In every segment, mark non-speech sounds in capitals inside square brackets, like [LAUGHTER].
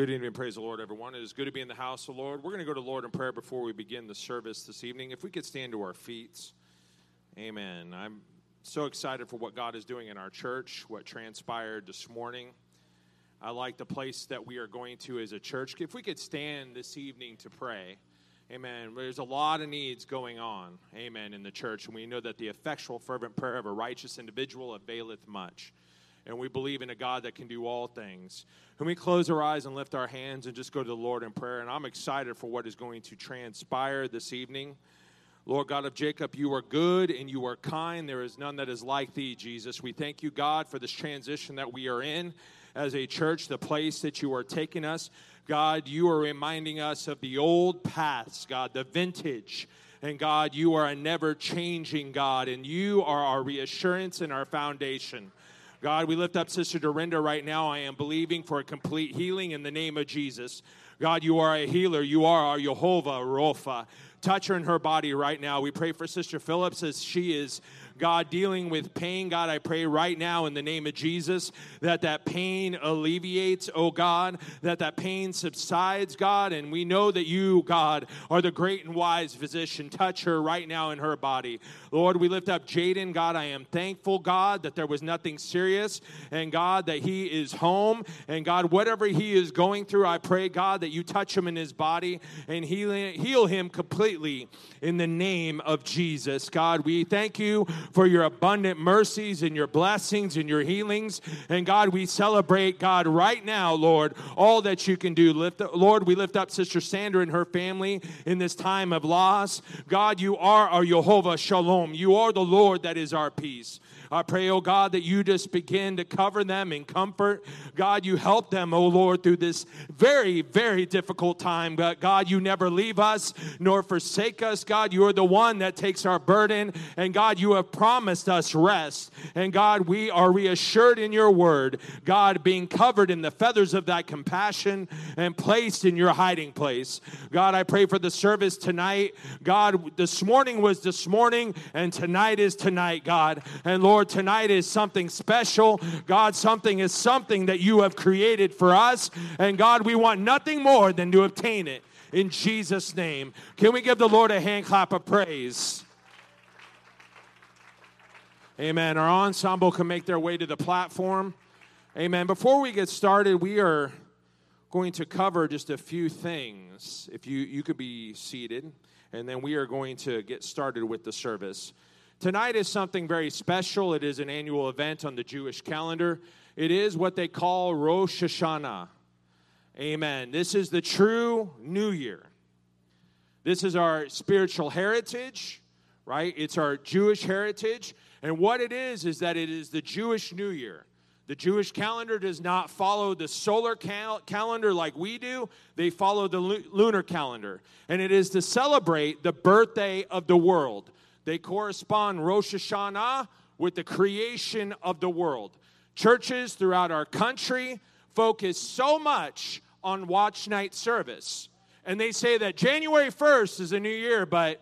Good evening, praise the Lord, everyone. It is good to be in the house of the Lord. We're going to go to Lord in prayer before we begin the service this evening. If we could stand to our feet, Amen. I'm so excited for what God is doing in our church, what transpired this morning. I like the place that we are going to as a church. If we could stand this evening to pray, Amen. There's a lot of needs going on, Amen, in the church, and we know that the effectual, fervent prayer of a righteous individual availeth much and we believe in a God that can do all things. Can we close our eyes and lift our hands and just go to the Lord in prayer? And I'm excited for what is going to transpire this evening. Lord God of Jacob, you are good and you are kind. There is none that is like thee, Jesus. We thank you, God, for this transition that we are in as a church, the place that you are taking us. God, you are reminding us of the old paths, God, the vintage. And God, you are a never changing God, and you are our reassurance and our foundation. God, we lift up Sister Dorinda right now. I am believing for a complete healing in the name of Jesus. God, you are a healer. You are our Jehovah Rapha. Touch her in her body right now. We pray for Sister Phillips as she is God, dealing with pain, God, I pray right now in the name of Jesus that that pain alleviates, oh God, that that pain subsides, God. And we know that you, God, are the great and wise physician. Touch her right now in her body. Lord, we lift up Jaden. God, I am thankful, God, that there was nothing serious. And God, that he is home. And God, whatever he is going through, I pray, God, that you touch him in his body and heal, heal him completely in the name of Jesus. God, we thank you for your abundant mercies and your blessings and your healings. And God, we celebrate, God, right now, Lord, all that you can do. Lift, Lord, we lift up Sister Sandra and her family in this time of loss. God, you are our Jehovah Shalom. You are the Lord that is our peace. I pray, oh God, that you just begin to cover them in comfort. God, you help them, oh Lord, through this very, very difficult time. But God, you never leave us nor forsake us. God, you are the one that takes our burden. And God, you have promised us rest. And God, we are reassured in your word. God, being covered in the feathers of that compassion and placed in your hiding place. God, I pray for the service tonight. God, this morning was this morning, and tonight is tonight, God. And Lord, Lord, tonight is something special. God, something is something that you have created for us. And God, we want nothing more than to obtain it in Jesus' name. Can we give the Lord a hand clap of praise? Amen. Our ensemble can make their way to the platform. Amen. Before we get started, we are going to cover just a few things. If you, you could be seated, and then we are going to get started with the service. Tonight is something very special. It is an annual event on the Jewish calendar. It is what they call Rosh Hashanah. Amen. This is the true New Year. This is our spiritual heritage, right? It's our Jewish heritage. And what it is, is that it is the Jewish New Year. The Jewish calendar does not follow the solar cal- calendar like we do, they follow the lu- lunar calendar. And it is to celebrate the birthday of the world. They correspond Rosh Hashanah with the creation of the world. Churches throughout our country focus so much on watch night service. And they say that January 1st is a new year, but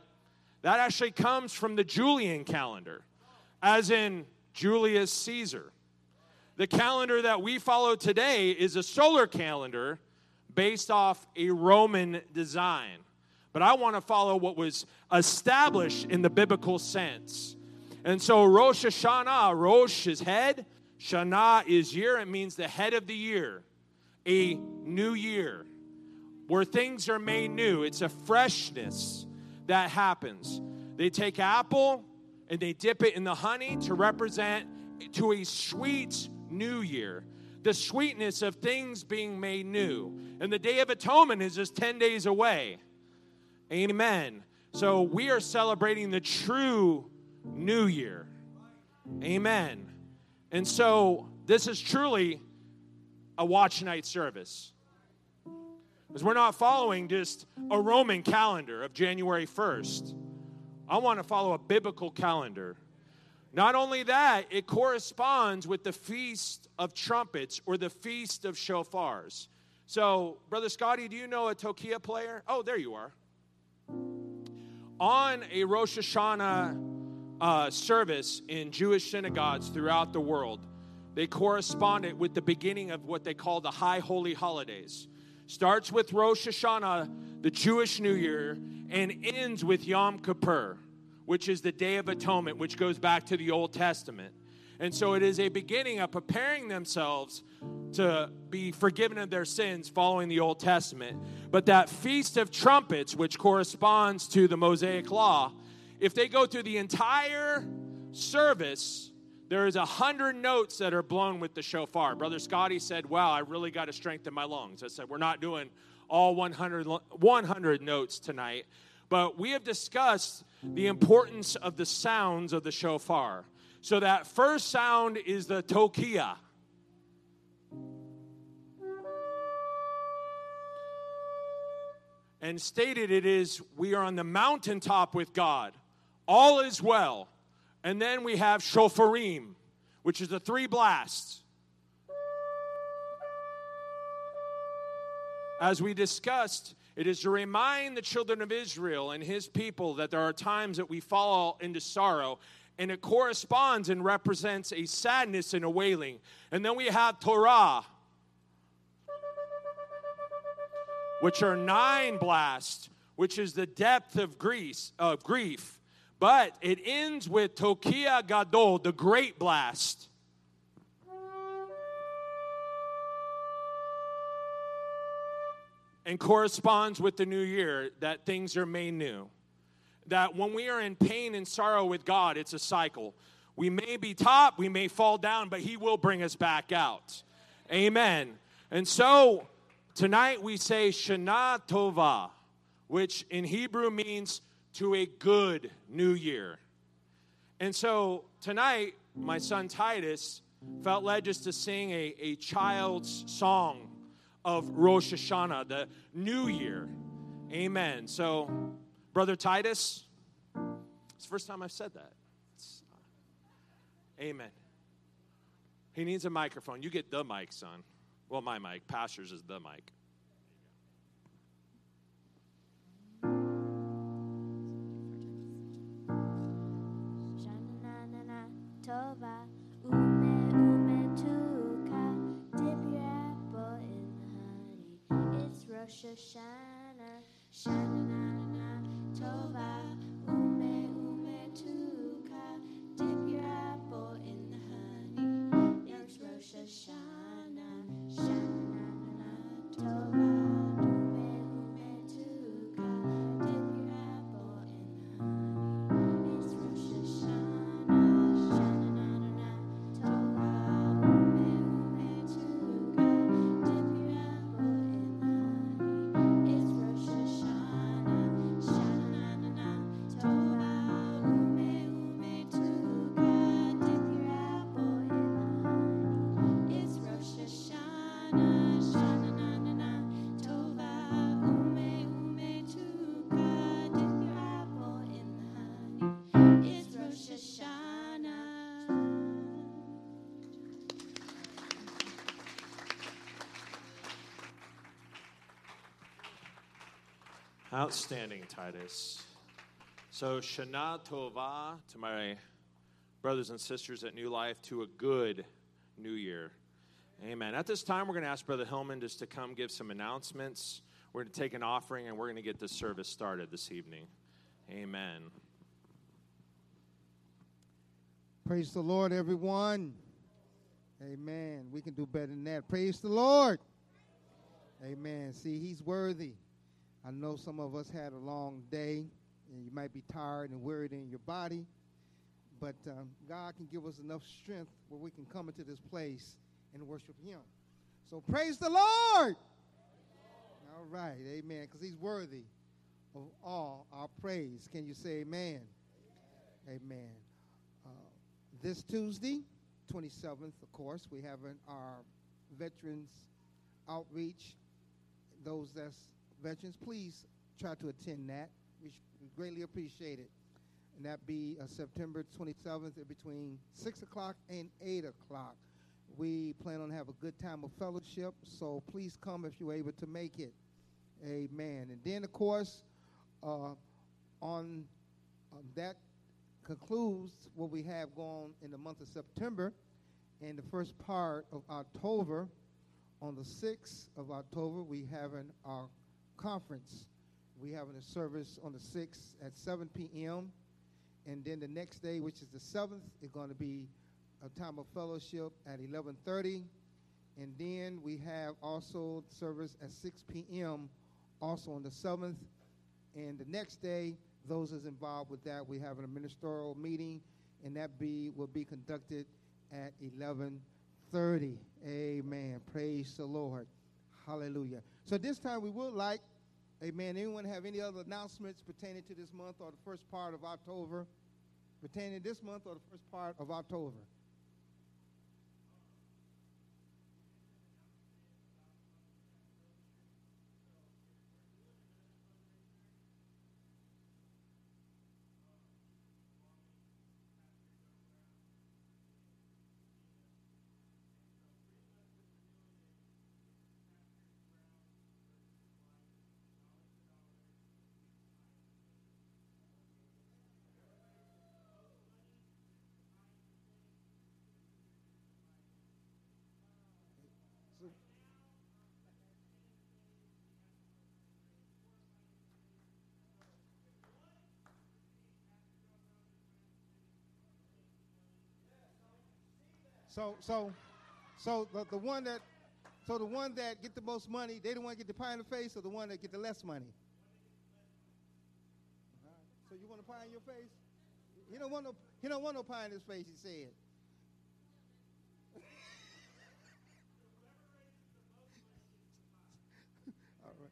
that actually comes from the Julian calendar, as in Julius Caesar. The calendar that we follow today is a solar calendar based off a Roman design but I want to follow what was established in the biblical sense. And so Rosh Hashanah, Rosh is head, Shana is year. It means the head of the year, a new year where things are made new. It's a freshness that happens. They take apple and they dip it in the honey to represent to a sweet new year. The sweetness of things being made new. And the Day of Atonement is just 10 days away. Amen. So we are celebrating the true new year. Amen. And so this is truly a watch night service. Because we're not following just a Roman calendar of January 1st. I want to follow a biblical calendar. Not only that, it corresponds with the Feast of Trumpets or the Feast of Shofars. So, Brother Scotty, do you know a Tekiah player? Oh, there you are on a Rosh Hashanah uh, service in Jewish synagogues throughout the world, they corresponded with the beginning of what they call the High Holy Holidays. starts with Rosh Hashanah, the Jewish New Year, and ends with Yom Kippur, which is the Day of Atonement, which goes back to the Old Testament. And so it is a beginning of preparing themselves to be forgiven of their sins following the Old Testament. But that Feast of Trumpets, which corresponds to the Mosaic Law, if they go through the entire service, there is a hundred notes that are blown with the shofar. Brother Scotty said, Wow, I really got to strengthen my lungs. I said, We're not doing all 100, 100 notes tonight, but we have discussed the importance of the sounds of the shofar. So that first sound is the tekiah. And stated it is, we are on the mountaintop with God. All is well. And then we have shevarim, which is the three blasts. As we discussed, it is to remind the children of Israel and his people that there are times that we fall into sorrow, and it corresponds and represents a sadness and a wailing. And then we have Teruah, which are nine blasts, which is the depth of grief, of grief. But it ends with Tekiah Gadol, the great blast. And corresponds with the new year that things are made new. That when we are in pain and sorrow with God, it's a cycle. We may be top, we may fall down, but He will bring us back out. Amen. And so tonight we say Shana Tova, which in Hebrew means to a good new year. And so tonight, my son Titus felt led just to sing a, a child's song of Rosh Hashanah, the new year. Amen. So, Brother Titus, it's the first time I've said that. Uh, amen. He needs a microphone. You get the mic, son. Well, my mic. Pastor's is the mic. Na Outstanding, Titus. So, Shana Tova to my brothers and sisters at New Life to a good new year. Amen. At this time, we're going to ask Brother Hillman just to come give some announcements. We're going to take an offering and we're going to get this service started this evening. Amen. Praise the Lord, everyone. Amen. We can do better than that. Praise the Lord. Amen. See, He's worthy. I know some of us had a long day and you might be tired and wearied in your body, but um, God can give us enough strength where we can come into this place and worship Him. So praise the Lord. All right, amen, because He's worthy of all our praise. Can you say amen? Amen. Uh, this Tuesday, 27th, of course, we have an, our Veterans Outreach. Those that's veterans, please try to attend that. We, greatly appreciate it. And that be uh, September 27th between 6 o'clock and 8 o'clock. We plan on have a good time of fellowship, so please come if you're able to make it. Amen. And then, of course, uh, on um, that concludes what we have going in the month of September. And the first part of October, On the 6th of October, we having our conference. We having a service on the 6th at 7 p.m. And then the next day, which is the 7th, is going to be a time of fellowship at 11:30. And then we have also service at 6 p.m. also on the 7th. And the next day, those is involved with that, we have an ministerial meeting, and that be will be conducted at 11:30. Amen. Praise the Lord. Hallelujah. So this time we would like, Amen. Anyone have any other announcements pertaining to this month or the first part of October? Pertaining this month or the first part of October? So, so, so the, the one that, so the one that get the most money, they the one get the pie in the face, or the one that get the less money? So you want a pie in your face? He don't want no, he don't want no pie in his face. He said. [LAUGHS] All right.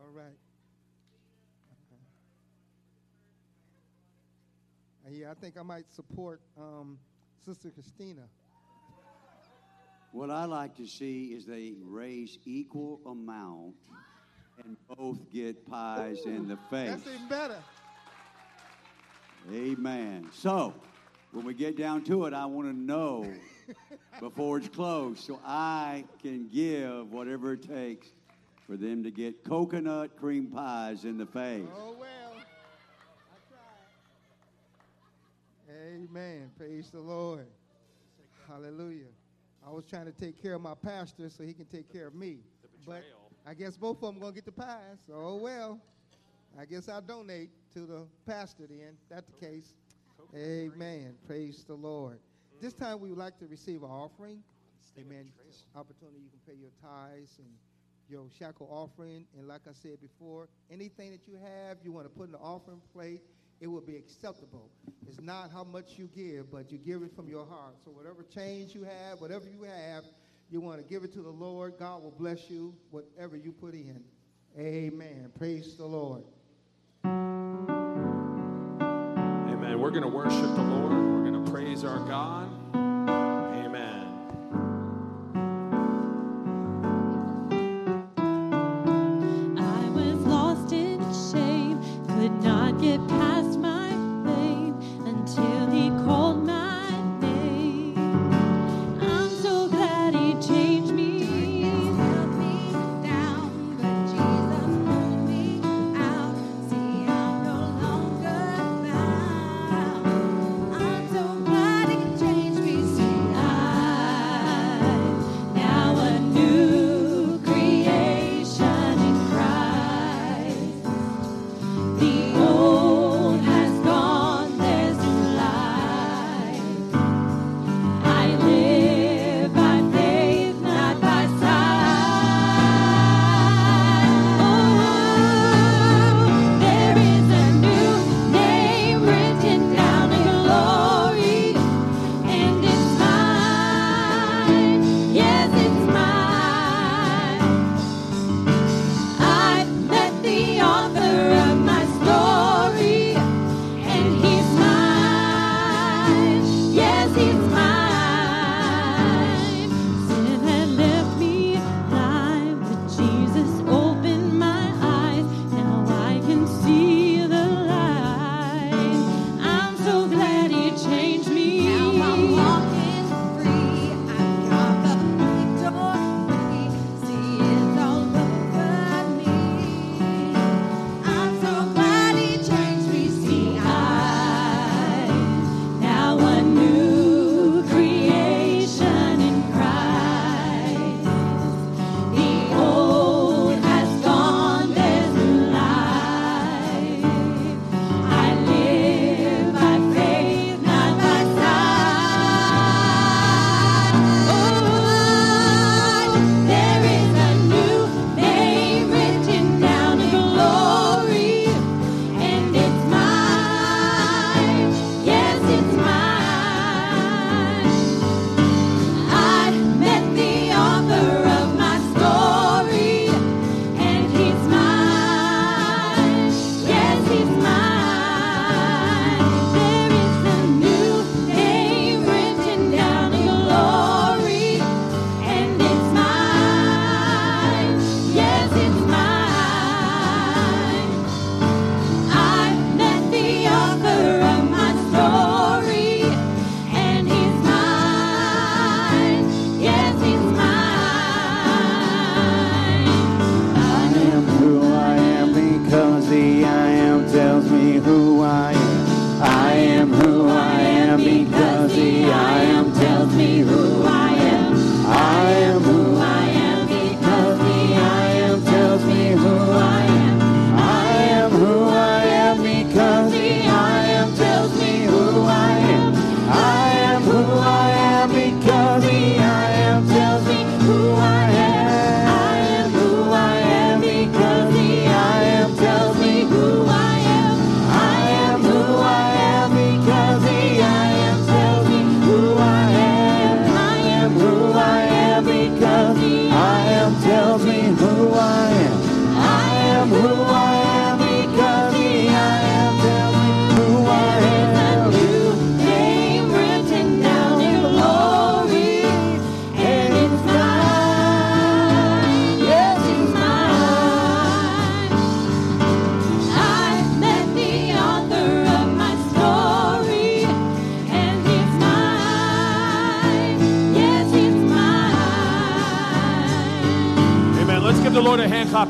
All right. Yeah, I think I might support um, Sister Christina. What I like to see is they raise equal amount and both get pies Ooh, in the face. That's even better. Amen. So, when we get down to it, I want to know [LAUGHS] before it's closed so I can give whatever it takes for them to get coconut cream pies in the face. Oh, well. Amen. Praise the Lord. Hallelujah. I was trying to take care of my pastor so he can take care of me. But I guess both of them going to get the pies. Oh, well. I guess I'll donate to the pastor then. That's the case. Amen. Praise the Lord. This time we would like to receive an offering. Amen. Opportunity you can pay your tithes and your shekel offering. And like I said before, anything that you have, you want to put in the offering plate it will be acceptable. It's not how much you give, but you give it from your heart. So whatever change you have, whatever you have, you want to give it to the Lord. God will bless you, whatever you put in. Amen. Praise the Lord. Amen. We're going to worship the Lord. We're going to praise our God.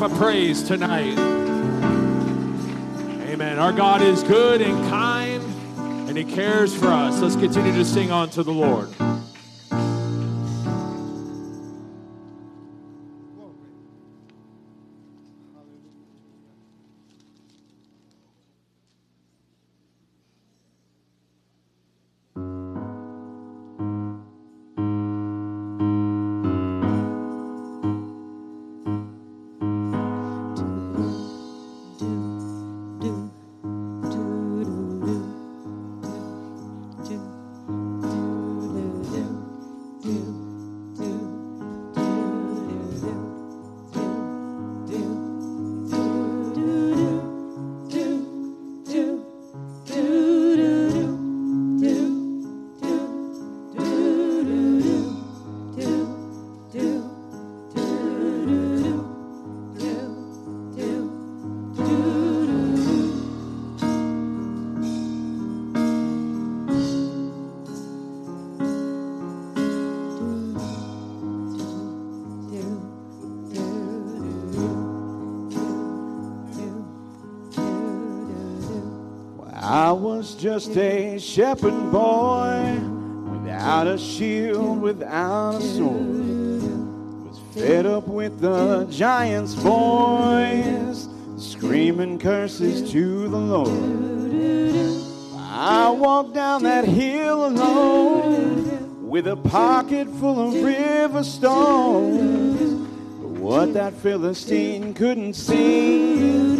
Of praise tonight. Amen. Our God is good and kind, and He cares for us. Let's continue to sing on to the Lord. Just a shepherd boy without a shield, without a sword. Was fed up with the giant's voice, screaming curses to the Lord. I walked down that hill alone with a pocket full of river stones. But what that Philistine couldn't see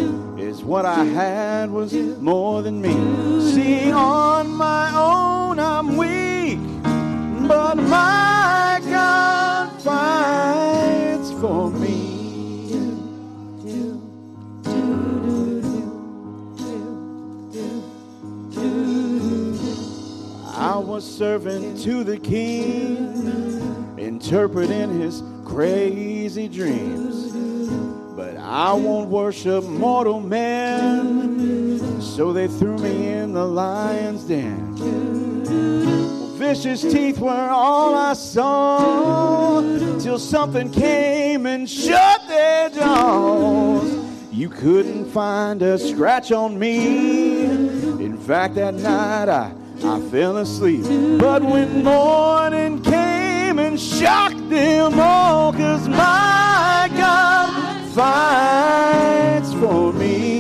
is what I had was more than me. See, on my own I'm weak, but my God fights for me. I was servant to the king, interpreting his crazy dreams. I won't worship mortal men, so they threw me in the lion's den. Vicious teeth were all I saw, till something came and shut their jaws. You couldn't find a scratch on me. In fact, that night I, I fell asleep. But when morning came and shocked them all, cause my God fights for me.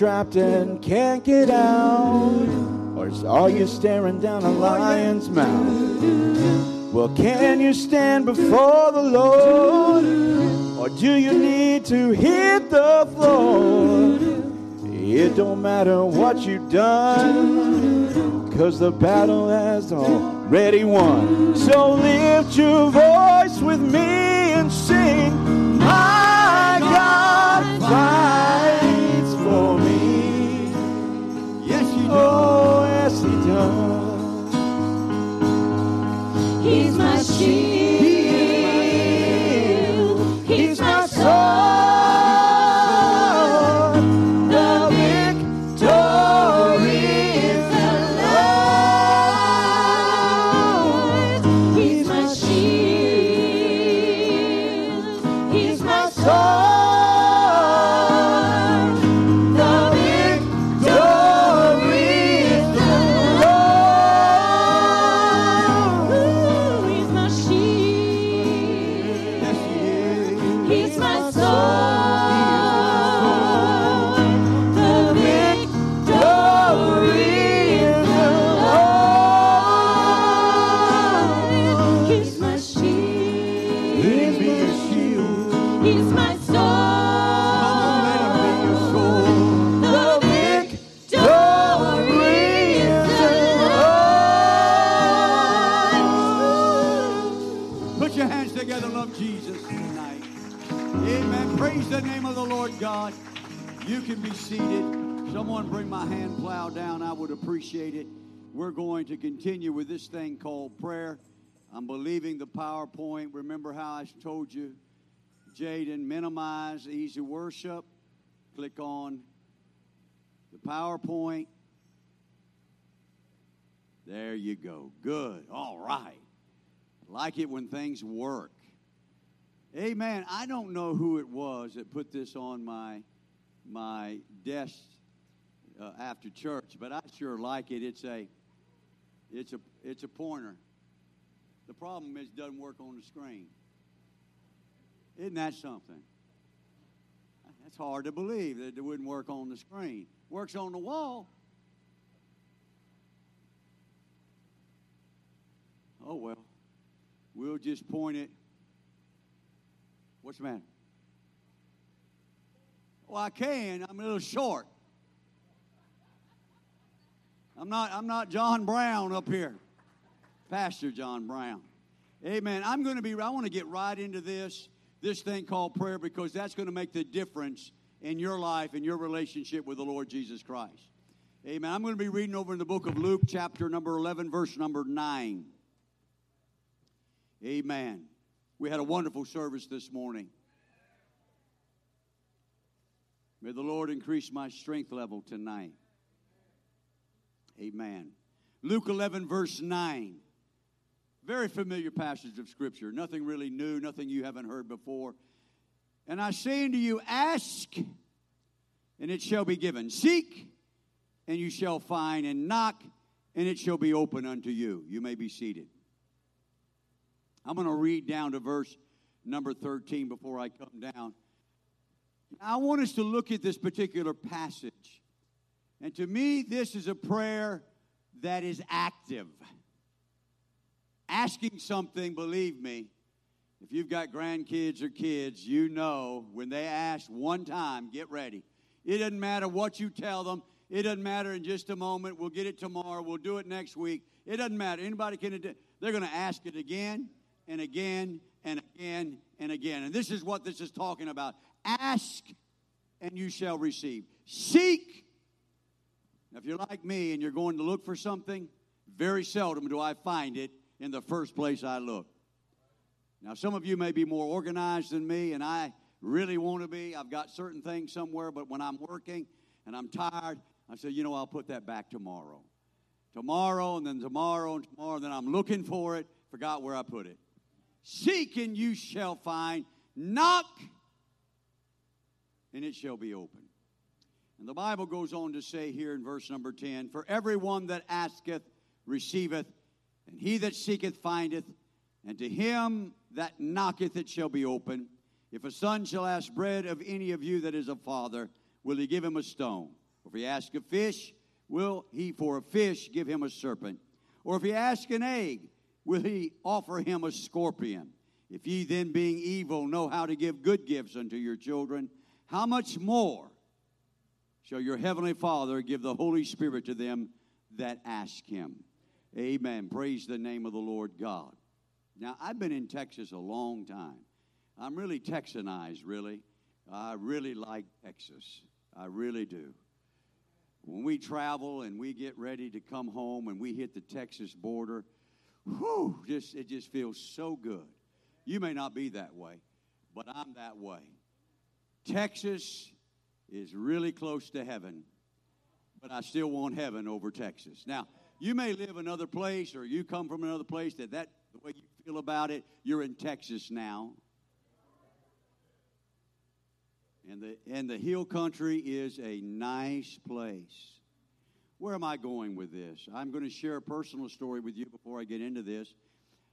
Trapped and can't get out? Or are you staring down a lion's mouth? Well, can you stand before the Lord? Or do you need to hit the floor? It don't matter what you've done, cause the battle has already won. So lift your voice with me and sing, My God fights Oh, yes, He does. He's my shield. The name of the Lord God. You can be seated. Someone bring my hand plow down. I would appreciate it. We're going to continue with this thing called prayer. I'm believing the PowerPoint. Remember how I told you, Jaden, minimize EasyWorship. Click on the PowerPoint. There you go. Good. All right. Like it when things work. Amen. I don't know who it was that put this on my my desk uh, after church, but I sure like it. It's a it's a it's a pointer. The problem is it doesn't work on the screen. Isn't that something? That's hard to believe that it wouldn't work on the screen. Works on the wall. Oh well. We'll just point it. What's the matter? Well, I can. I'm a little short. I'm not. I'm not John Brown up here, Pastor John Brown. Amen. I'm going to be. I want to get right into this this thing called prayer because that's going to make the difference in your life and your relationship with the Lord Jesus Christ. Amen. I'm going to be reading over in the book of Luke, chapter number 11, verse number 9. Amen. We had a wonderful service this morning. May the Lord increase my strength level tonight. Amen. Luke 11, verse 9. Very familiar passage of Scripture. Nothing really new, nothing you haven't heard before. And I say unto you, ask, and it shall be given. Seek, and you shall find. And knock, and it shall be open unto you. You may be seated. I'm going to read down to verse number 13 before I come down. I want us to look at this particular passage. And to me, this is a prayer that is active. Asking something, believe me, if you've got grandkids or kids, you know when they ask one time, get ready. It doesn't matter what you tell them. It doesn't matter in just a moment. We'll get it tomorrow. We'll do it next week. It doesn't matter. Anybody can. They're going to ask it again and again and again and again. And this is what this is talking about. Ask and you shall receive. Seek. Now, if you're like me and you're going to look for something, very seldom do I find it in the first place I look. Now, some of you may be more organized than me, and I really want to be. I've got certain things somewhere, but when I'm working and I'm tired, I say, you know, I'll put that back tomorrow. Tomorrow, and then tomorrow, and tomorrow, and then I'm looking for it, forgot where I put it. Seek and you shall find. Knock and it shall be open. And the Bible goes on to say here in verse number 10 For everyone that asketh receiveth, and he that seeketh findeth, and to him that knocketh it shall be open. If a son shall ask bread of any of you that is a father, will he give him a stone? Or if he ask a fish, will he for a fish give him a serpent? Or if he ask an egg, will he offer him a scorpion? If ye then, being evil, know how to give good gifts unto your children, how much more shall your heavenly Father give the Holy Spirit to them that ask him? Amen. Praise the name of the Lord God. Now, I've been in Texas a long time. I'm really Texanized, really. I really like Texas. I really do. When we travel and we get ready to come home and we hit the Texas border, whew, just, it just feels so good. You may not be that way, but I'm that way. Texas is really close to heaven, but I still want heaven over Texas. Now, you may live another place or you come from another place that, that the way you feel about it, you're in Texas now. And the, and the hill country is a nice place. Where am I going with this? I'm going to share a personal story with you before I get into this.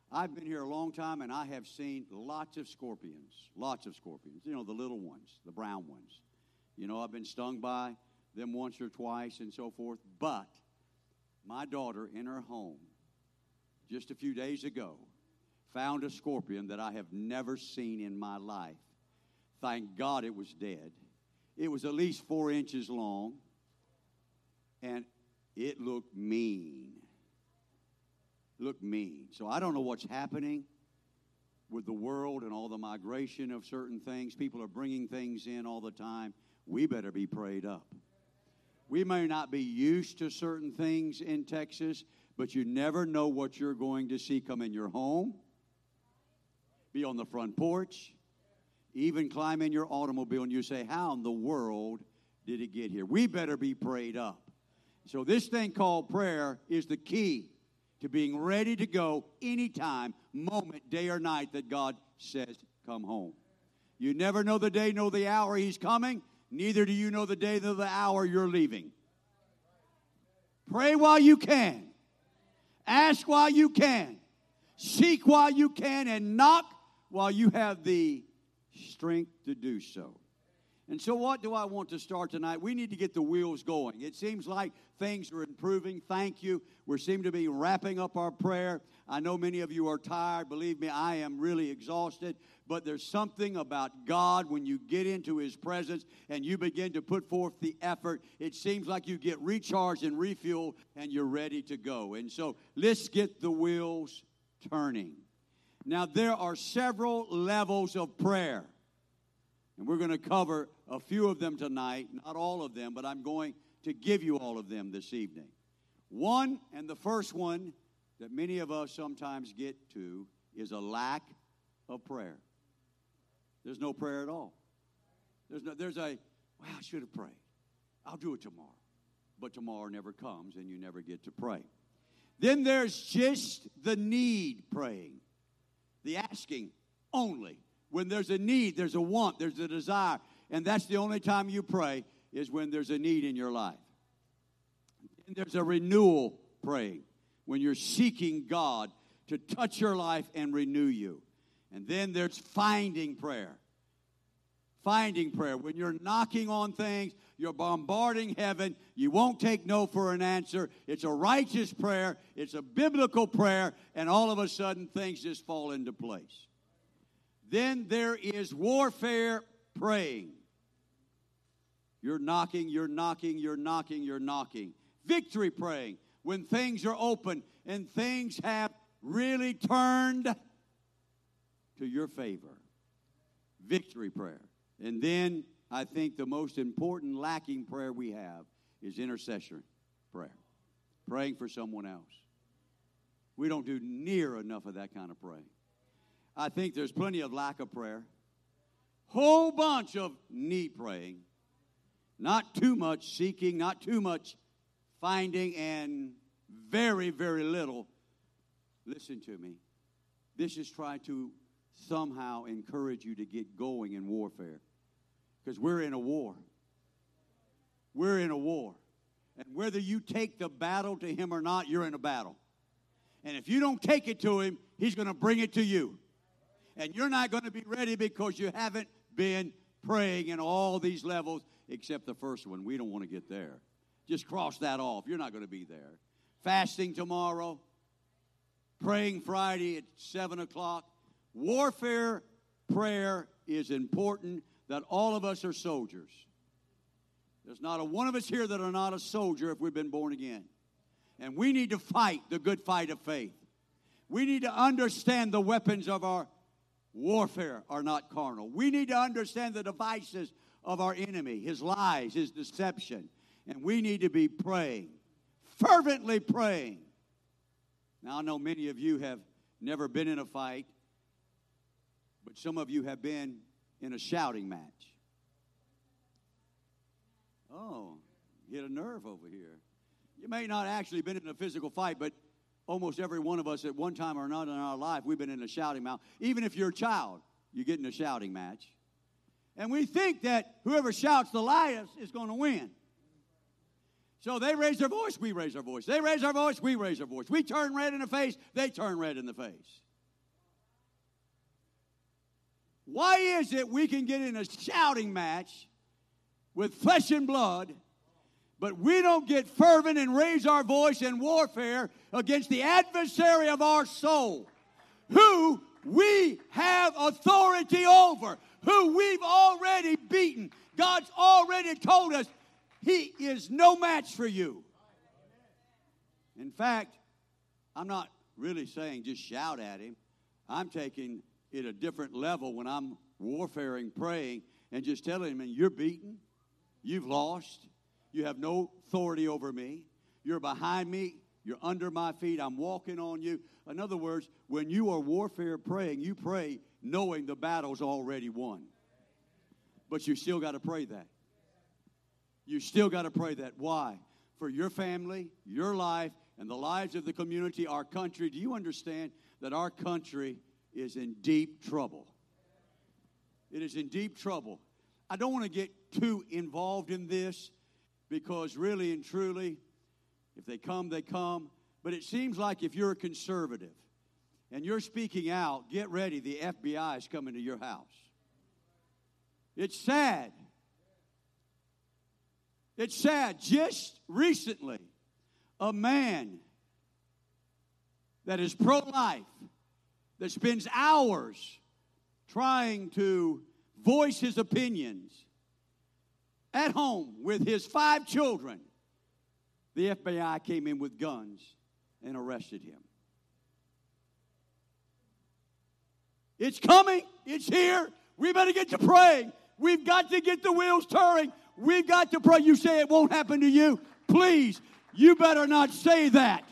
I've been here a long time and I have seen lots of scorpions, lots of scorpions. You know, the little ones, the brown ones. You know, I've been stung by them once or twice and so forth. But my daughter in her home just a few days ago found a scorpion that I have never seen in my life. Thank God it was dead. It was at least four inches long and it looked mean look mean. So I don't know what's happening with the world and all the migration of certain things. People are bringing things in all the time. We better be prayed up. We may not be used to certain things in Texas, but you never know what you're going to see come in your home, be on the front porch, even climb in your automobile, and you say, How in the world did it get here? We better be prayed up. So, this thing called prayer is the key to being ready to go anytime, moment, day or night that God says, Come home. You never know the day nor the hour He's coming, neither do you know the day nor the hour you're leaving. Pray while you can, ask while you can, seek while you can, and knock while you have the strength to do so. And so, what do I want to start tonight? We need to get the wheels going. It seems like things are improving. Thank you. We seem to be wrapping up our prayer. I know many of you are tired. Believe me, I am really exhausted. But there's something about God when you get into His presence and you begin to put forth the effort. It seems like you get recharged and refueled and you're ready to go. And so, let's get the wheels turning. Now, there are several levels of prayer. And we're going to cover a few of them tonight, not all of them, but I'm going to give you all of them this evening. One, and the first one that many of us sometimes get to, is a lack of prayer. There's no prayer at all. There's, no, there's a, well, I should have prayed. I'll do it tomorrow. But tomorrow never comes and you never get to pray. Then there's just the need praying, the asking only. When there's a need, there's a want, there's a desire. And that's the only time you pray is when there's a need in your life. And there's a renewal praying when you're seeking God to touch your life and renew you. And then there's finding prayer. Finding prayer. When you're knocking on things, you're bombarding heaven. You won't take no for an answer. It's a righteous prayer, it's a biblical prayer, and all of a sudden things just fall into place. Then there is warfare praying. You're knocking, you're knocking, you're knocking, you're knocking. Victory praying when things are open and things have really turned to your favor. Victory prayer. And then I think the most important lacking prayer we have is intercession prayer, praying for someone else. We don't do near enough of that kind of praying. I think there's plenty of lack of prayer. Whole bunch of need praying. Not too much seeking, not too much finding, and very, very little. Listen to me. This is trying to somehow encourage you to get going in warfare. Because we're in a war. We're in a war. And whether you take the battle to him or not, you're in a battle. And if you don't take it to him, he's going to bring it to you and you're not going to be ready because you haven't been praying in all these levels except the first one. We don't want to get there. Just cross that off. You're not going to be there. Fasting tomorrow, praying Friday at 7 o'clock. Warfare prayer is important that all of us are soldiers. There's not a one of us here that are not a soldier if we've been born again. And we need to fight the good fight of faith. We need to understand the weapons of our warfare are not carnal. We need to understand the devices of our enemy, his lies, his deception. And we need to be praying, fervently praying. Now, I know many of you have never been in a fight, but some of you have been in a shouting match. Oh, hit a nerve over here. You may not actually been in a physical fight, but almost every one of us at one time or another in our life, we've been in a shouting match. Even if you're a child, you get in a shouting match. And we think that whoever shouts the loudest is going to win. So they raise their voice, we raise our voice. They raise our voice, we raise our voice. We turn red in the face, they turn red in the face. Why is it we can get in a shouting match with flesh and blood, but we don't get fervent and raise our voice in warfare against the adversary of our soul, who we have authority over, who we've already beaten? God's already told us he is no match for you. In fact, I'm not really saying just shout at him. I'm taking it a different level when I'm warfaring, praying, and just telling him, you're beaten, you've lost, you have no authority over me, you're behind me, you're under my feet, I'm walking on you. In other words, when you are warfare praying, you pray knowing the battle's already won. But you still got to pray that. You still got to pray that. Why? For your family, your life, and the lives of the community, our country. Do you understand that our country is in deep trouble? It is in deep trouble. I don't want to get too involved in this because, really and truly, if they come, they come. But it seems like if you're a conservative and you're speaking out, get ready, the FBI is coming to your house. It's sad. It's sad. Just recently, a man that is pro life, that spends hours trying to voice his opinions at home with his five children, the FBI came in with guns and arrested him. It's coming, it's here. We better get to praying. We've got to get the wheels turning. We've got to pray. You say it won't happen to you. Please, you better not say that.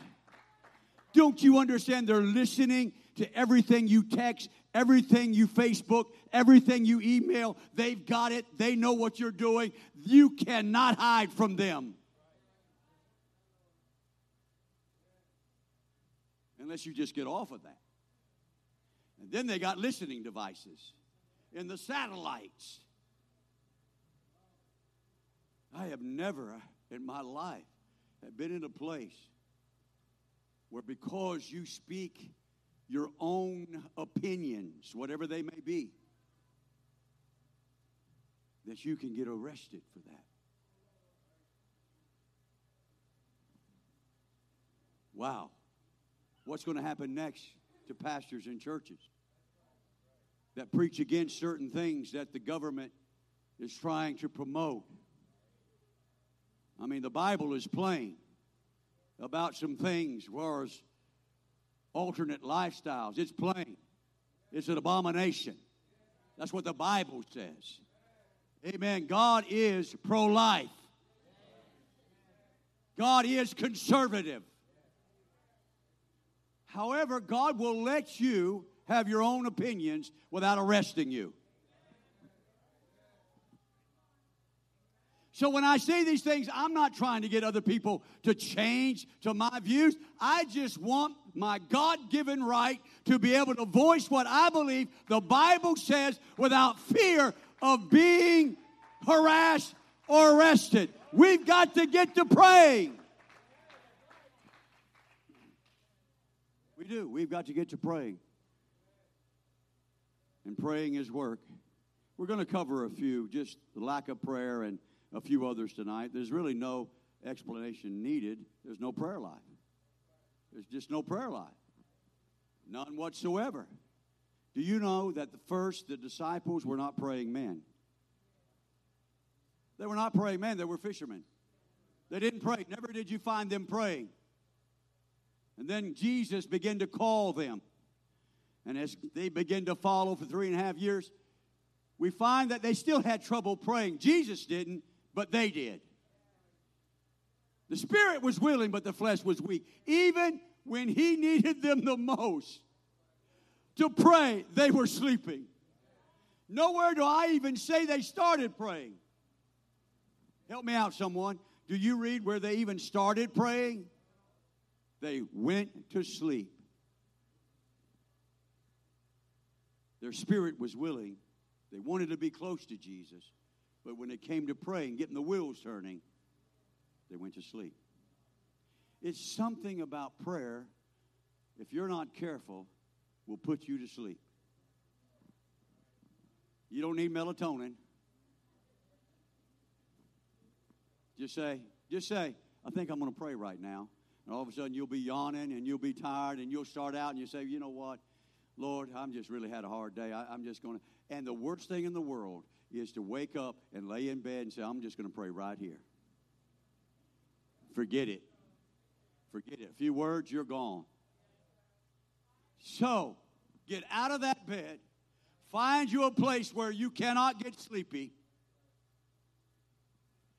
Don't you understand? They're listening to everything you text, everything you Facebook, everything you email. They've got it. They know what you're doing. You cannot hide from them. Unless you just get off of that. And then they got listening devices in the satellites. I have never in my life have been in a place where because you speak your own opinions, whatever they may be, that you can get arrested for that. Wow. What's going to happen next to pastors and churches that preach against certain things that the government is trying to promote? I mean, the Bible is plain about some things, whereas alternate lifestyles, it's plain. It's an abomination. That's what the Bible says. Amen. God is pro life, God is conservative. However, God will let you have your own opinions without arresting you. So when I say these things, I'm not trying to get other people to change to my views. I just want my God given right to be able to voice what I believe the Bible says without fear of being harassed or arrested. We've got to get to praying. We do. We've got to get to praying. And praying is work. We're going to cover a few, just the lack of prayer and a few others tonight. There's really no explanation needed. There's no prayer life. There's just no prayer life. None whatsoever. Do you know that the first, the disciples were not praying men? They were not praying men, they were fishermen. They didn't pray. Never did you find them praying. And then Jesus began to call them. And as they began to follow for three and a half years, we find that they still had trouble praying. Jesus didn't, but they did. The spirit was willing, but the flesh was weak. Even when he needed them the most to pray, they were sleeping. Nowhere do I even say they started praying. Help me out, someone. Do you read where they even started praying? They went to sleep. Their spirit was willing. They wanted to be close to Jesus. But when it came to praying, getting the wheels turning, they went to sleep. It's something about prayer, if you're not careful, will put you to sleep. You don't need melatonin. Just say, just say, I think I'm going to pray right now. And all of a sudden you'll be yawning and you'll be tired and you'll start out and you say, you know what? Lord, I'm just really had a hard day. I, am just going to. And the worst thing in the world is to wake up and lay in bed and say, I'm just going to pray right here. Forget it. Forget it. A few words, you're gone. So, get out of that bed. Find you a place where you cannot get sleepy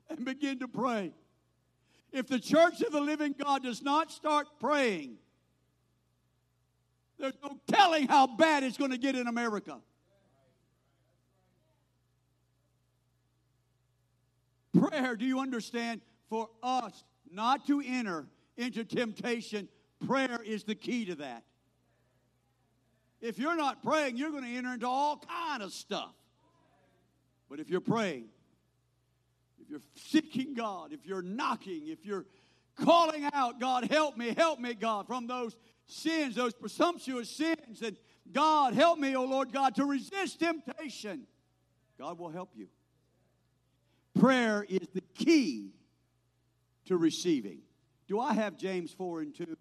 and begin to pray. If the church of the living God does not start praying, there's no telling how bad it's going to get in America. Prayer, do you understand? For us not to enter into temptation, prayer is the key to that. If you're not praying, you're going to enter into all kind of stuff. But if you're praying, if you're seeking God, if you're knocking, if you're calling out, God, help me, help me, God, from those sins, those presumptuous sins, and God, help me, oh Lord God, to resist temptation, God will help you. Prayer is the key to receiving. Do I have James 4 and 2?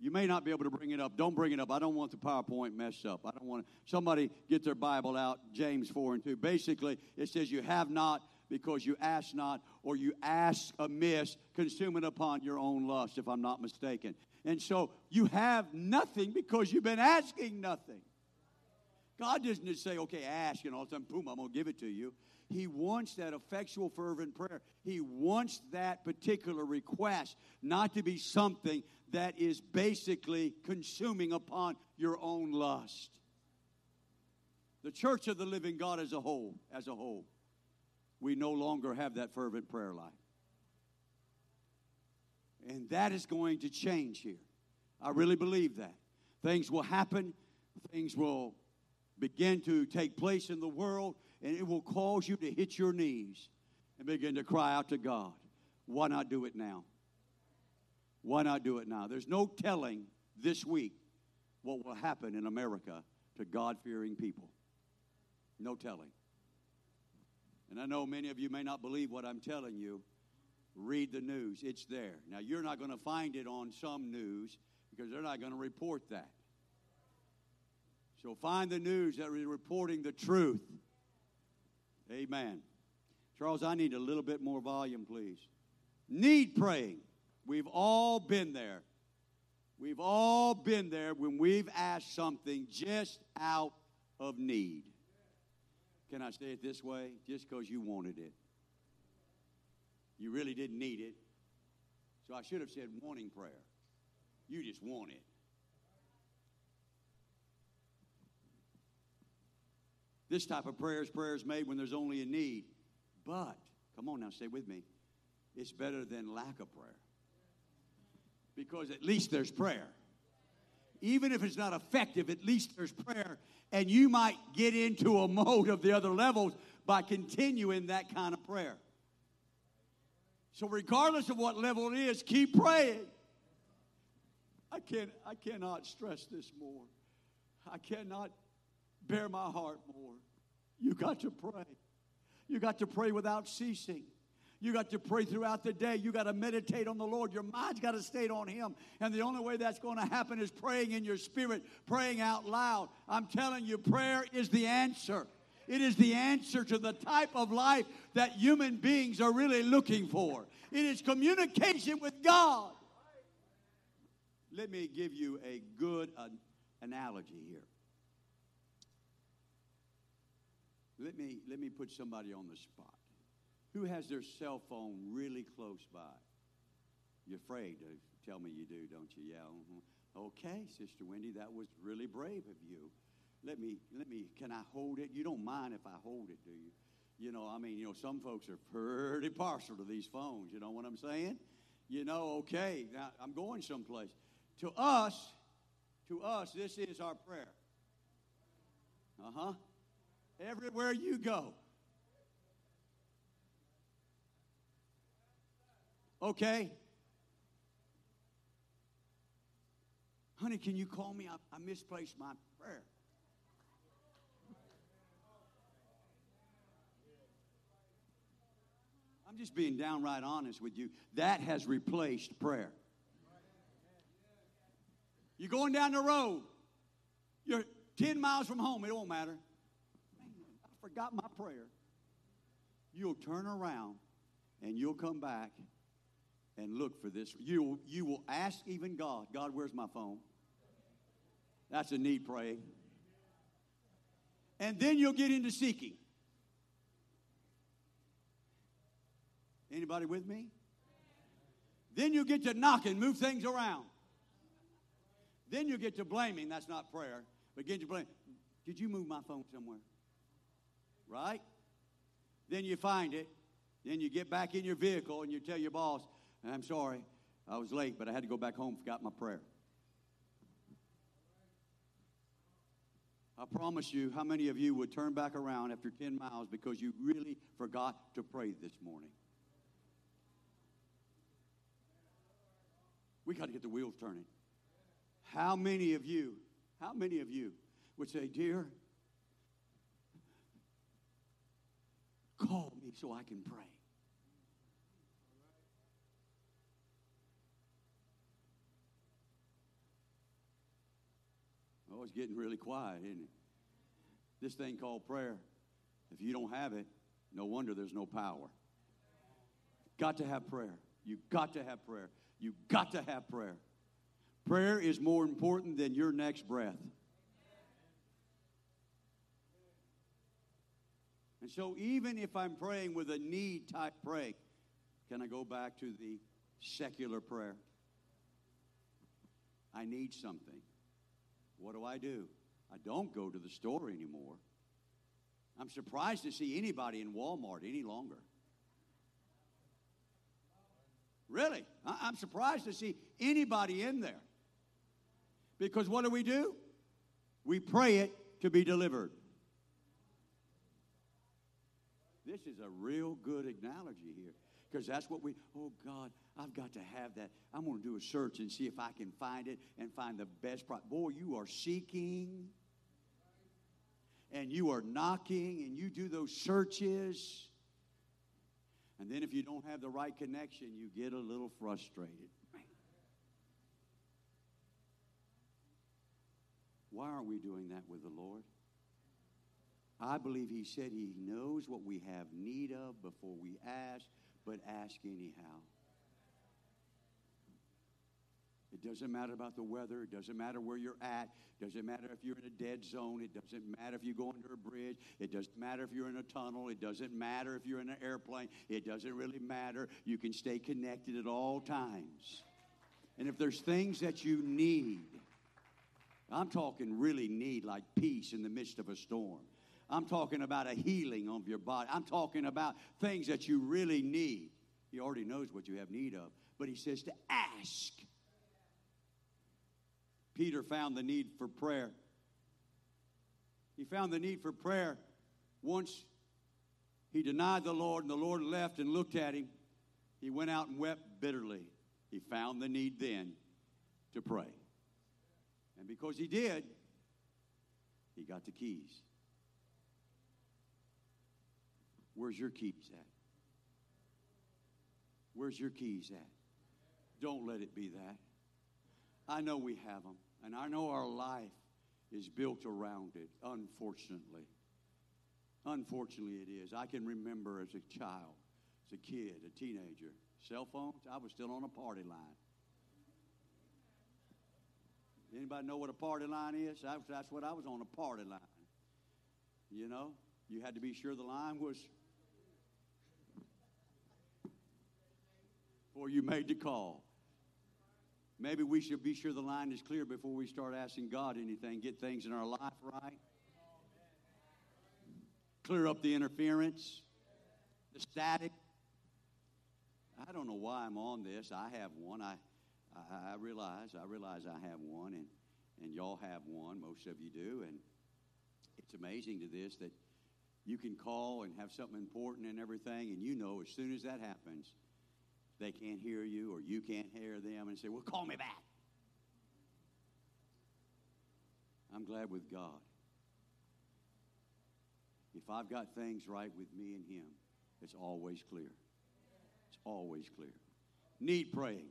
You may not be able to bring it up. Don't bring it up. I don't want the PowerPoint messed up. I don't want somebody get their Bible out, James 4 and 2. Basically, it says, You have not because you ask not, or you ask amiss, consuming upon your own lust, if I'm not mistaken. And so you have nothing because you've been asking nothing. God doesn't just say, okay, ask, and all of a sudden, boom, I'm going to give it to you. He wants that effectual, fervent prayer. He wants that particular request not to be something that is basically consuming upon your own lust. The church of the living God as a whole, as a whole, we no longer have that fervent prayer life. And that is going to change here. I really believe that. Things will happen, things will begin to take place in the world, and it will cause you to hit your knees and begin to cry out to God. Why not do it now? Why not do it now? There's no telling this week what will happen in America to God fearing people. No telling. And I know many of you may not believe what I'm telling you. Read the news, it's there. Now, you're not going to find it on some news because they're not going to report that. So find the news that is reporting the truth. Amen. Charles, I need a little bit more volume, please. Need praying. We've all been there. We've all been there when we've asked something just out of need. Can I say it this way? Just because you wanted it. You really didn't need it. So I should have said wanting prayer. You just want it. This type of prayer is prayers made when there's only a need. But, come on now, stay with me. It's better than lack of prayer. Because at least there's prayer. Even if it's not effective, at least there's prayer. And you might get into a mode of the other levels by continuing that kind of prayer. So, regardless of what level it is, keep praying. I, can't, I cannot stress this more. I cannot bare my heart more. You got to pray. You got to pray without ceasing. You got to pray throughout the day. You got to meditate on the Lord. Your mind's got to stay on Him. And the only way that's going to happen is praying in your spirit, praying out loud. I'm telling you, prayer is the answer. It is the answer to the type of life that human beings are really looking for. It is communication with God. Let me give you a good uh, analogy here. Let me, let me put somebody on the spot. Who has their cell phone really close by? You're afraid to tell me you do, don't you? Yeah. mhm. Okay, Sister Wendy, that was really brave of you. Let me, let me, can I hold it? You don't mind if I hold it, do you? You know, I mean, you know, some folks are pretty partial to these phones. You know what I'm saying? You know, okay, now I'm going someplace. To us, to us, this is our prayer. Uh huh. Everywhere you go. Okay. Honey, can you call me? I, I misplaced my prayer. I'm just being downright honest with you. That has replaced prayer. You're going down the road. You're 10 miles from home. It won't matter. Forgot my prayer. You'll turn around and you'll come back and look for this. You, you will ask even God, God, where's my phone? That's a need praying. And then you'll get into seeking. Anybody with me? Then you get to knocking, move things around. Then you get to blaming. That's not prayer. But get to blame. Did you move my phone somewhere? Right? Then you find it. Then you get back in your vehicle and you tell your boss, I'm sorry, I was late, but I had to go back home, forgot my prayer. I promise you, how many of you would turn back around after 10 miles because you really forgot to pray this morning? We got to get the wheels turning. How many of you, how many of you would say, Dear, call me so I can pray? Oh, it's getting really quiet, isn't it? This thing called prayer, if you don't have it, no wonder there's no power. Got to have prayer. You got to have prayer. You got to have prayer. Prayer is more important than your next breath. And so, even if I'm praying with a need type prayer, can I go back to the secular prayer? I need something. What do I do? I don't go to the store anymore. I'm surprised to see anybody in Walmart any longer. Really? I'm surprised to see anybody in there. Because what do we do? We pray it to be delivered. This is a real good analogy here. Because that's what we, oh God, I've got to have that. I'm going to do a search and see if I can find it and find the best product. Boy, you are seeking and you are knocking and you do those searches. And then if you don't have the right connection, you get a little frustrated. Why aren't we doing that with the Lord? I believe He said He knows what we have need of before we ask, but ask anyhow. It doesn't matter about the weather. It doesn't matter where you're at. It doesn't matter if you're in a dead zone. It doesn't matter if you go under a bridge. It doesn't matter if you're in a tunnel. It doesn't matter if you're in an airplane. It doesn't really matter. You can stay connected at all times. And if there's things that you need, I'm talking really need, like peace in the midst of a storm. I'm talking about a healing of your body. I'm talking about things that you really need. He already knows what you have need of, but he says to ask. Peter found the need for prayer. He found the need for prayer once he denied the Lord, and the Lord left and looked at him. He went out and wept bitterly. He found the need then to pray. And because he did, he got the keys. Where's your keys at? Where's your keys at? Don't let it be that. I know we have them, and I know our life is built around it, unfortunately. Unfortunately, it is. I can remember as a child, as a kid, a teenager, cell phones, I was still on a party line. Anybody know what a party line is? That's, what I was on, a party line. You know, you had to be sure the line was before you made the call. Maybe we should be sure the line is clear before we start asking God anything, get things in our life right. Clear up the interference, the static. I don't know why I'm on this. I have one. I, I, I realize, I realize I have one, and, and y'all have one. Most of you do. And it's amazing to this that you can call and have something important and everything, and you know as soon as that happens, they can't hear you or you can't hear them and say, Well, call me back. I'm glad with God. If I've got things right with me and Him, it's always clear. It's always clear. Need praying.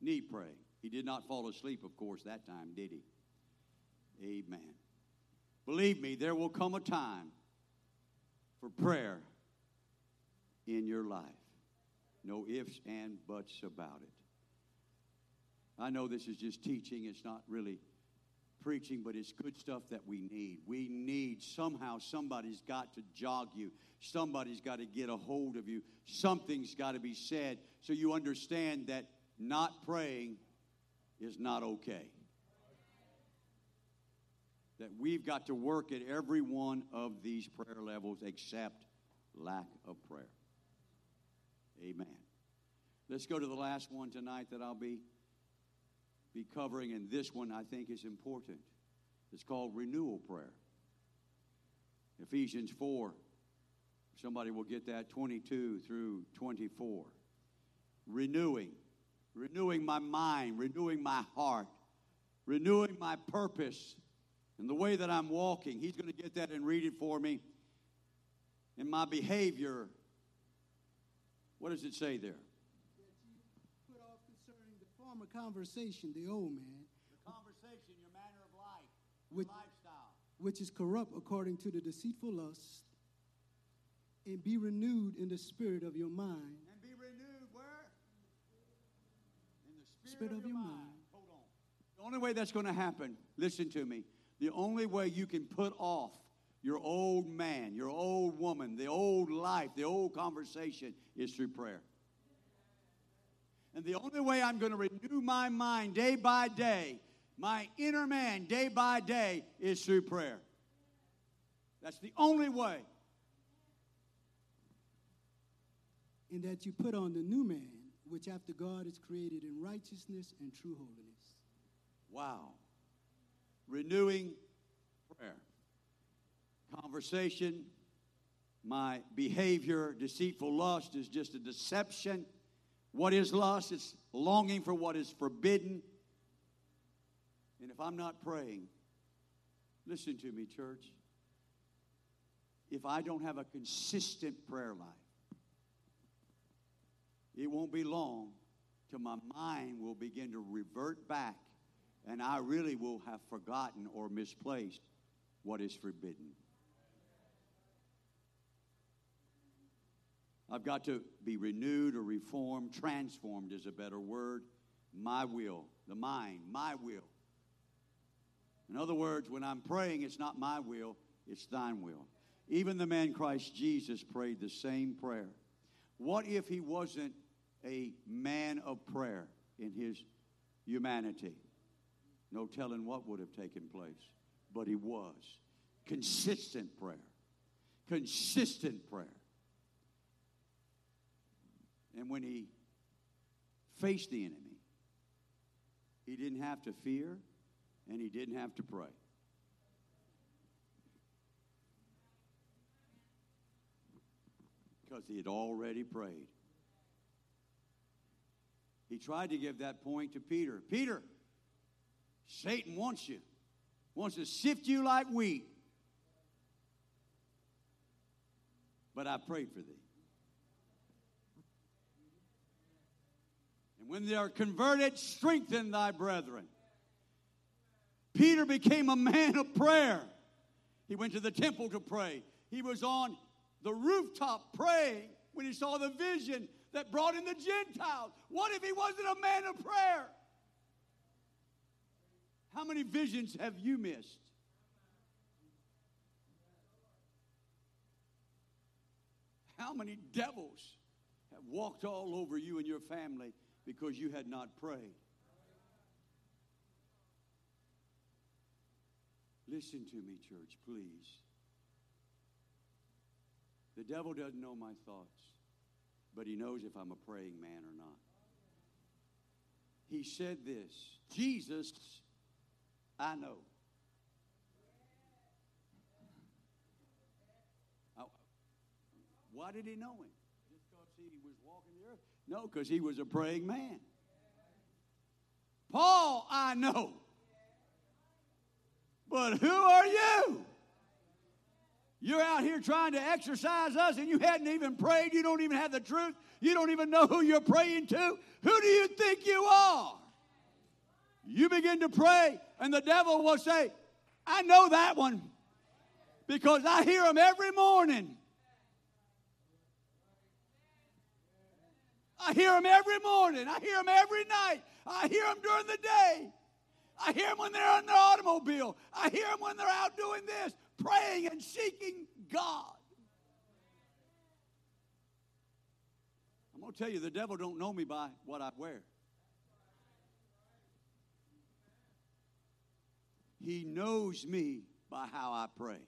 Need praying. He did not fall asleep, of course, that time, did he? Amen. Believe me, there will come a time for prayer in your life. No ifs and buts about it. I know this is just teaching, it's not really preaching, but it's good stuff that we need. We need somehow somebody's got to jog you, somebody's got to get a hold of you, something's got to be said so you understand that not praying is not okay. That we've got to work at every one of these prayer levels except lack of prayer. Amen. Let's go to the last one tonight that I'll be, be covering, and this one I think is important. It's called renewal prayer. Ephesians 4. Somebody will get that 22 through 24. Renewing. Renewing my mind, renewing my heart, renewing my purpose and the way that I'm walking. He's going to get that and read it for me. And my behavior what does it say there? Put off concerning the former conversation, the old man. The conversation, your manner of life, your which, lifestyle. Which is corrupt according to the deceitful lust. And be renewed in the spirit of your mind. And be renewed where? In the spirit, spirit of, of, your, mind. mind. Hold on. The only way that's going to happen, listen to me, the only way you can put off your old man, your old woman, the old life, the old conversation is through prayer. And the only way I'm going to renew my mind day by day, my inner man day by day, is through prayer. That's the only way. And that you put on the new man, which after God is created in righteousness and true holiness. Wow. Renewing conversation, my behavior, deceitful lust is just a deception. What is lust? It's longing for what is forbidden. And if I'm not praying, listen to me, church. If I don't have a consistent prayer life, it won't be long till my mind will begin to revert back and I really will have forgotten or misplaced what is forbidden. I've got to be renewed or reformed, transformed is a better word. My will, the mind, my will. In other words, when I'm praying, it's not my will, it's thine will. Even the man Christ Jesus prayed the same prayer. What if he wasn't a man of prayer in his humanity? No telling what would have taken place, but he was. Consistent prayer. Consistent prayer. And when he faced the enemy, he didn't have to fear and he didn't have to pray. Because he had already prayed. He tried to give that point to Peter. Peter, Satan wants you, wants to sift you like wheat. But I prayed for thee. And when they are converted, strengthen thy brethren. Peter became a man of prayer. He went to the temple to pray. He was on the rooftop praying when he saw the vision that brought in the Gentiles. What if he wasn't a man of prayer? How many visions have you missed? How many devils have walked all over you and your family because you had not prayed? Listen to me, church, please. The devil doesn't know my thoughts, but he knows if I'm a praying man or not. He said this Jesus, I know. Why did he know him? Just because he was walking the earth? No, because he was a praying man. Paul, I know. But who are you? You're out here trying to exercise us and you hadn't even prayed. You don't even have the truth. You don't even know who you're praying to. Who do you think you are? You begin to pray, and the devil will say, I know that one because I hear him every morning. I hear them every morning. I hear them every night. I hear them during the day. I hear them when they're in their automobile. I hear them when they're out doing this, praying and seeking God. I'm going to tell you, the devil don't know me by what I wear. He knows me by how I pray.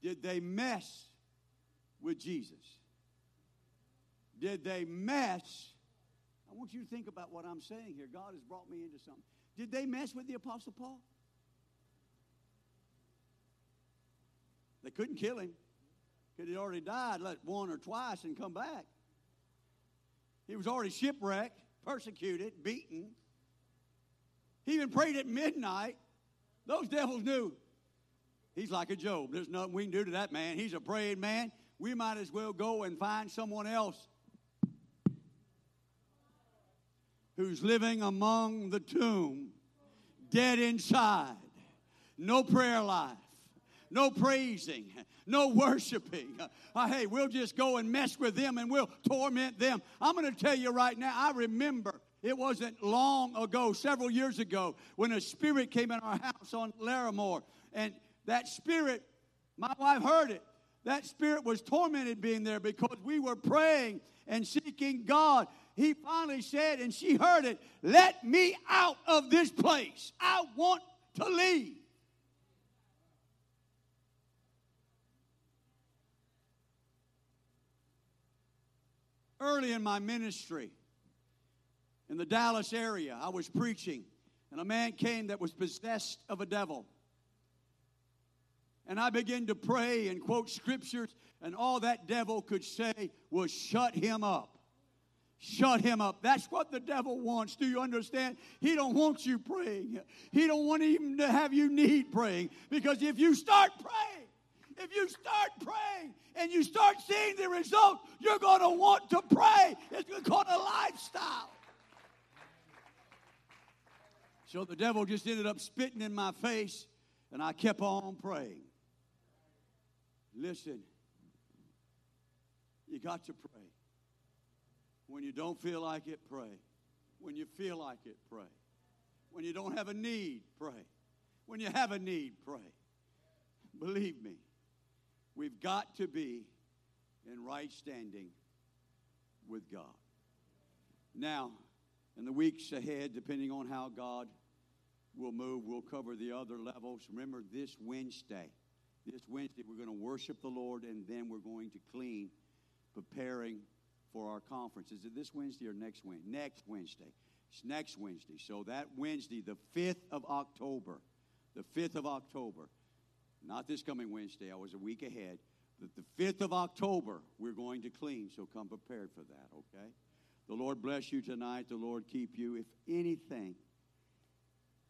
Did they mess with Jesus? Did they mess I want you to think about what I'm saying here. God has brought me into something. Did they mess with the Apostle Paul? They couldn't kill him because he'd already died like one or twice and come back. He was already shipwrecked, persecuted, beaten. He even prayed at midnight. Those devils knew. He's like a Job. There's nothing we can do to that man. He's a praying man. We might as well go and find someone else who's living among the tomb, dead inside, no prayer life, no praising, no worshiping. Uh, hey, we'll just go and mess with them and we'll torment them. I'm going to tell you right now, I remember it wasn't long ago, several years ago, when a spirit came in our house on Larimore. And that spirit, my wife heard it. That spirit was tormented being there because we were praying and seeking God he finally said, and she heard it, Let me out of this place. I want to leave. Early in my ministry in the Dallas area, I was preaching, and a man came that was possessed of a devil. And I began to pray and quote scriptures, and all that devil could say was, Shut him up. Shut him up. That's what the devil wants. Do you understand? He don't want you praying. He don't want even to have you need praying. Because if you start praying if you start praying and you start seeing the result you're going to want to pray. It's called a lifestyle. So the devil just ended up spitting in my face and i kept on praying listen you got to pray when you don't feel like it, pray. When you feel like it, pray. When you don't have a need, pray. When you have a need, pray. Believe me, we've got to be in right standing with God. Now, in the weeks ahead, depending on how God will move, we'll cover the other levels. Remember, this Wednesday, this Wednesday, we're going to worship the Lord and then we're going to clean, preparing for our conference. Is it this Wednesday or next Wednesday? Next Wednesday. It's next Wednesday. So that Wednesday, the 5th of October, the 5th of October, not this coming Wednesday, I was a week ahead. The, the 5th of October, we're going to clean, so come prepared for that, okay? The Lord bless you tonight. The Lord keep you. If anything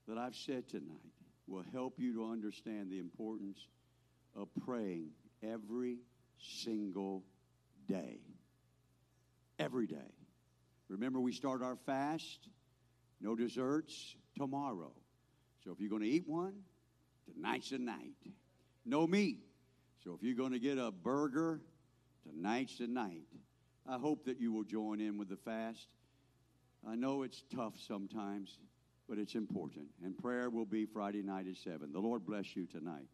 that I've said tonight will help you to understand the importance of praying every single day every day. Remember, we start our fast, no desserts tomorrow. So if you're going to eat one, tonight's the night. No meat. So if you're going to get a burger, tonight's the night. I hope that you will join in with the fast. I know it's tough sometimes, but it's important. And prayer will be Friday night at 7. The Lord bless you tonight.